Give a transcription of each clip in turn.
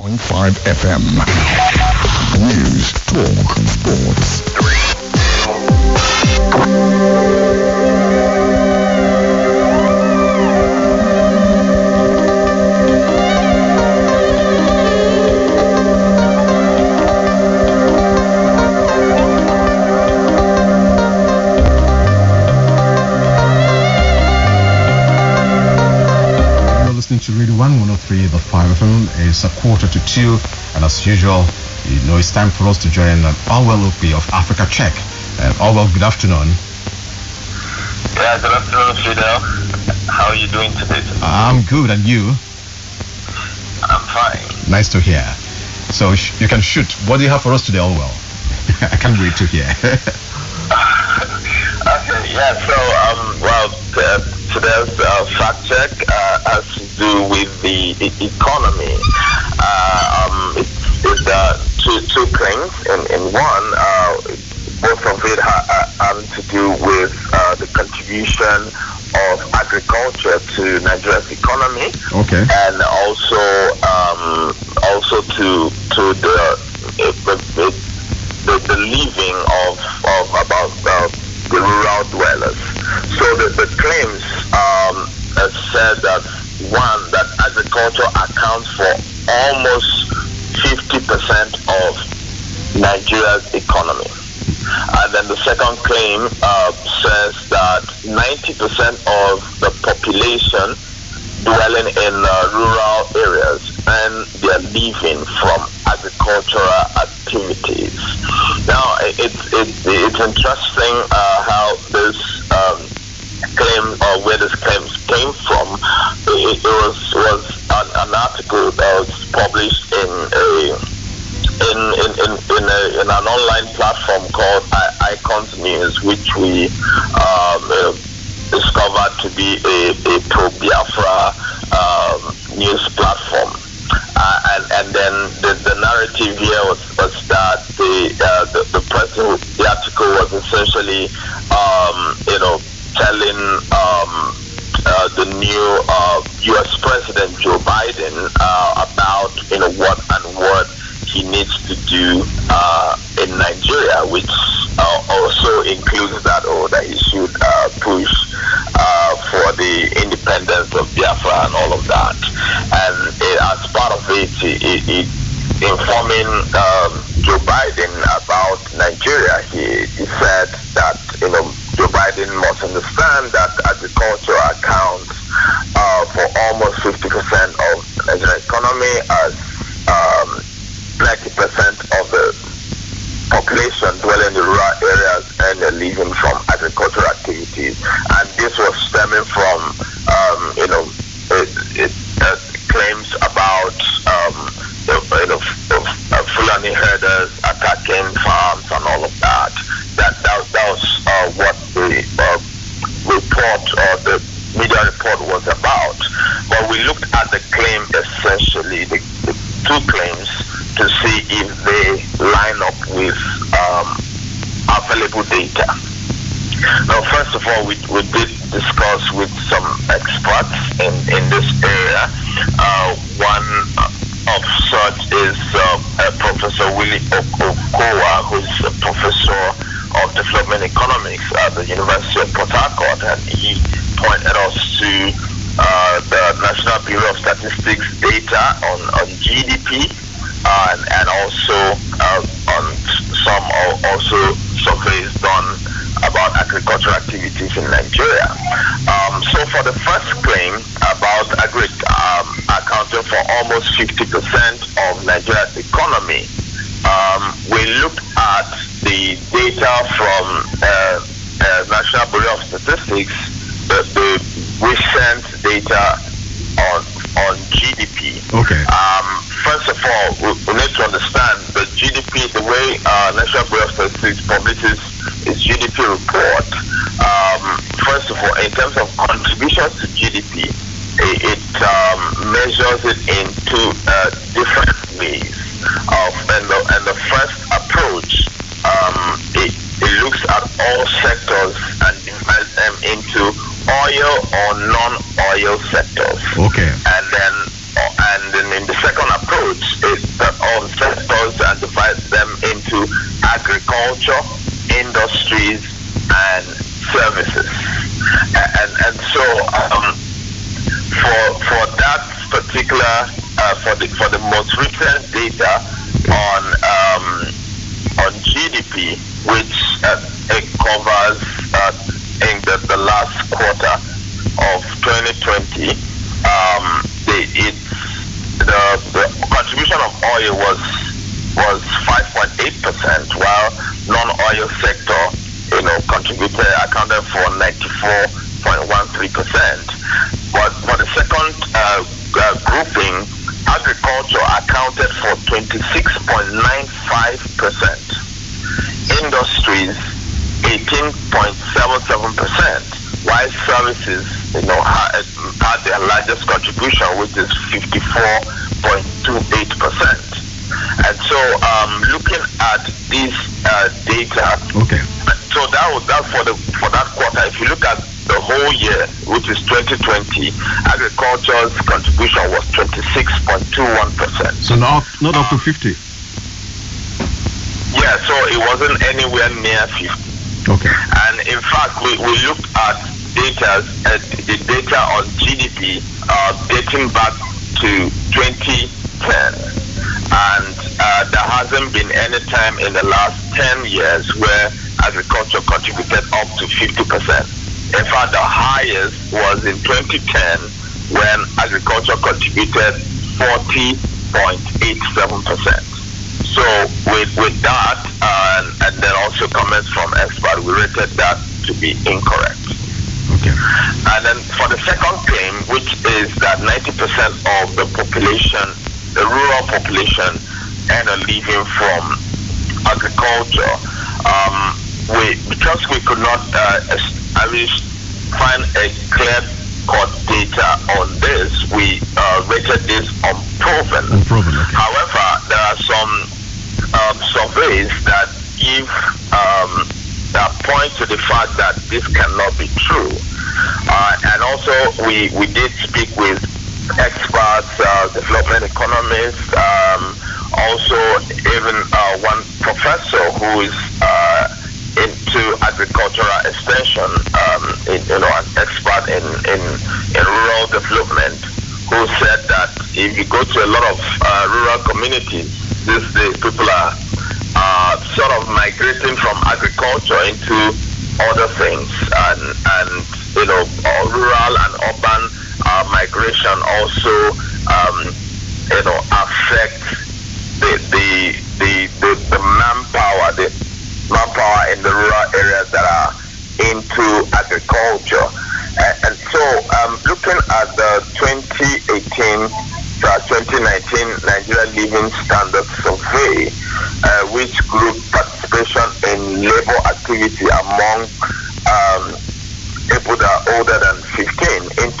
105 FM. News, talk, sports. Listening to Radio 1 103, the 5 FM. It's a quarter to two, and as usual, you know it's time for us to join uh, Allwell Okpi of Africa Check. Uh, Allwell, good afternoon. Yeah, good afternoon, Fidel. How are you doing today? I'm good, and you? I'm fine. Nice to hear. So sh- you can shoot. What do you have for us today, Allwell? I can't wait to hear. Okay, yeah, so, um, well, uh, today's uh, fact check uh, has to do with the e- economy. Uh, um, it's, it's uh, two, two claims. In, in one, uh, both of it ha- ha- having to do with uh, the contribution of agriculture to Nigeria's economy. okay. and also um, also to to the the, the, the, the living of of about uh, the rural dwellers. So the, the claims um, uh, said that one that agriculture accounts for almost 50% of Nigeria's economy. And then the second claim uh, says that 90% of the population dwelling in uh, rural areas and they're living from agricultural activities. Now, it- it's it's it's interesting uh, how this um, claim or where this that the, uh, the the the article was essentially um, you know telling um, uh, the new uh, U.S. President Joe Biden uh, about you know what and what he needs to do uh, in Nigeria, which uh, also includes that oh that he should push for the independence of Biafra and all of that. And uh, as part of it, it, it, it informing um, Joe Biden about Nigeria, he, he said that you know Joe Biden must understand that agriculture accounts uh, for almost 50% of the Nigerian economy as um, 90% of the population dwelling in rural areas and they're living from agricultural activities. And this was stemming from, um, you know, it, it, uh, claims about, um, the, you know, of, uh, Fulani herders attacking farms and all of that. That, that, that was uh, what the uh, report or the media report was about. But we looked at the claim essentially, the, the two claims, to see if they line up with um, available data. Now, first of all, we, we did discuss with some experts in, in this area. Uh, one of such is uh, Professor Willie Okowa, who's a professor of development economics at the University of Port Harcourt, and he pointed us to uh, the National Bureau of Statistics data on, on GDP uh, and, and also uh, on some al- also surveys done about agricultural activities in Nigeria. Um, so for the first claim about agri um, accounting for almost 50% of Nigeria's economy, um, we looked at the data from uh, uh, National Bureau of Statistics, the, the recent data on on GDP. Okay. Um, first of all, we, we need to understand the GDP, the way uh, National Bureau of Statistics publishes its GDP report. Um, first of all, in terms of contributions to GDP, it, it um, measures it in two uh, different ways. Of and the and the first approach, um, it, it looks at all sectors or non-oil sectors. Okay. And then, and then in the second approach is on all sectors and divide them into agriculture, industries, and services. And, and, and so um, for, for that particular, uh, for, the, for the most recent data, 2020. Um, the, it's the, the contribution of oil was was 5.8 percent, while non-oil sector, you know, contributed accounted for 94.13 percent. But for the second uh, uh, grouping, agriculture accounted for 26.95 percent. Industries 18.77 percent, while services, you know, had, had their largest contribution, which is 54.28 percent. And so, um, looking at this uh, data, Okay. so that was that for the for that quarter. If you look at the whole year, which is 2020, agriculture's contribution was 26.21 percent. So not not up to 50. Yeah, so it wasn't anywhere near 50. Okay. And in fact, we, we looked at data, uh, the data on GDP uh, dating back to 2010. And uh, there hasn't been any time in the last 10 years where agriculture contributed up to 50%. In fact, the highest was in 2010 when agriculture contributed 40.87%. So with with that, uh, and then also comments from experts, we rated that to be incorrect. Okay. And then for the second claim, which is that 90% of the population, the rural population, and a living from agriculture, um, we because we could not uh, find a clear cut data on this, we uh, rated this unproven. Unproven. Okay. However, there are some um, surveys that give um, that point to the fact that this cannot be true. Uh, and also, we, we did speak with experts, uh, development economists, um, also even uh, one professor who is uh, into agricultural extension, um, in, you know, an expert in, in, in rural development, who said that if you go to a lot of uh, rural communities, these days people are uh, sort of migrating from agriculture into other things, and and you know, rural and urban migration also um, you know affect the the the,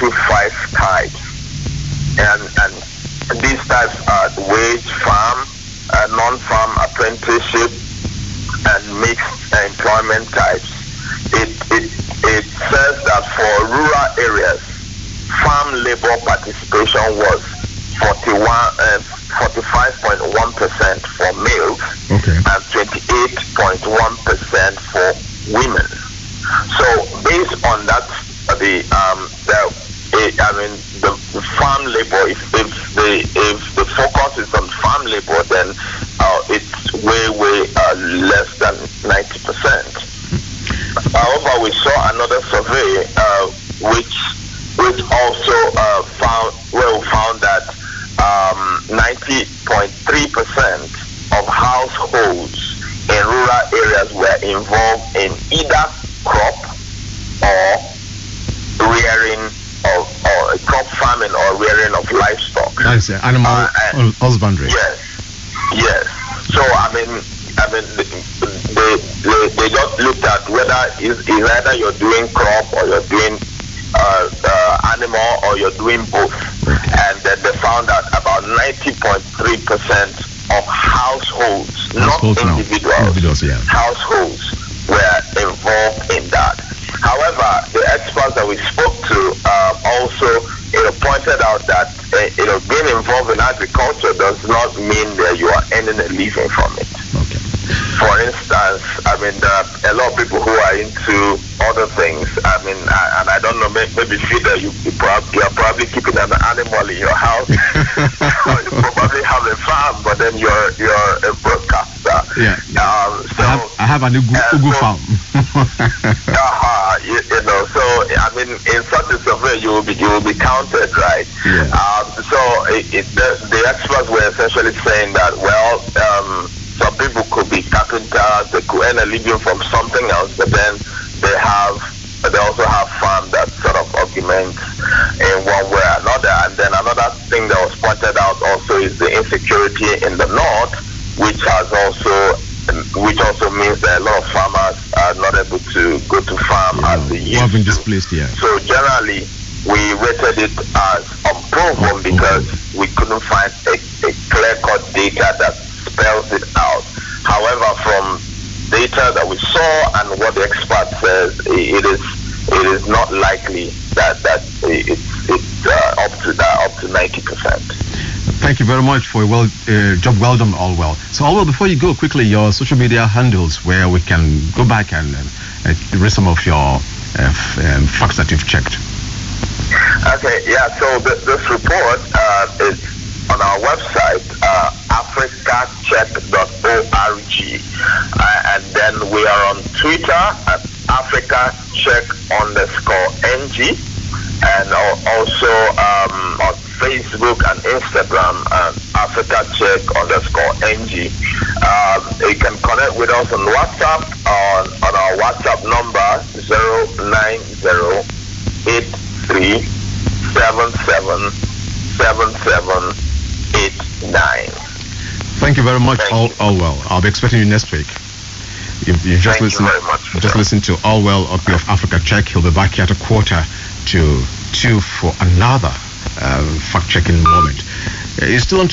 15 into five types. And, and these types are wage farm, uh, non-farm apprenticeship, and mixed employment types. It, it, it says that for rural areas, farm labor participation was 41, uh, 45.1% for males Okay. and 28.1% for women. So based on that, the um, I mean the, the farm labor. If, if the if the focus is on farm labor, then uh, it's way way uh, less than 90 percent. However, we saw another survey uh, which which also uh, found well found that um, 90.3 percent of households in rural areas were involved in either crop or rearing of or crop farming or rearing of That's uh, animal Uh, husbandry. Yes, yes. So I mean, I mean, they, they, they, just looked at whether is, is either you're doing crop or you're doing uh, uh, animal or you're doing both, and then they found out about 90.3 percent of households, Households not individuals, Individuals, yeah. households were involved in that. However, the experts that we spoke to uh, also you know, pointed out that you know, being involved in agriculture does not mean that you are earning a living from it. Okay. for instance, I mean, there are a lot of people who are into other things. I mean, I, and I don't know, maybe, maybe Fida, you, you, probably, you are probably keeping an animal in your house. you probably have a farm, but then you're you're a broadcaster. Yeah. Um, so, I have, I have an ugu, uh, ugu so- farm. uh-huh, you, you know, so I mean, in such a survey, you will be you will be counted, right? Yeah. Um, it, it, the, the experts were essentially saying that, well, um, some people could be carpenters, they could earn a living from something else, but then they have, they also have farm that sort of augments in one way or another. And then another thing that was pointed out also is the insecurity in the north, which has also, which also means that a lot of farmers are not able to go to farm as they have been displaced here. So generally, we rated it as unproven because we couldn't find a, a clear-cut data that spells it out. However, from data that we saw and what the expert says, it is it is not likely that that it's it's uh, up to that up to ninety percent. Thank you very much for a well uh, job well done, Allwell. So, Allwell, before you go, quickly your social media handles where we can go back and uh, uh, read some of your uh, f- um, facts that you've checked. Okay, yeah, so th- this report uh, is on our website, uh, africacheck.org. Uh, and then we are on Twitter at africacheck underscore ng. And also um, on Facebook and Instagram, uh, africacheck underscore ng. Um, you can connect with us on WhatsApp on, on our WhatsApp number 090 eight three seven seven seven seven eight nine. Thank you very much, Thank all, you. Allwell. I'll be expecting you next week. You, you just Thank you listen. very much just that. listen to Allwell of of Africa Check. He'll be back here at a quarter to two for another uh, fact checking moment. Uh, It's still on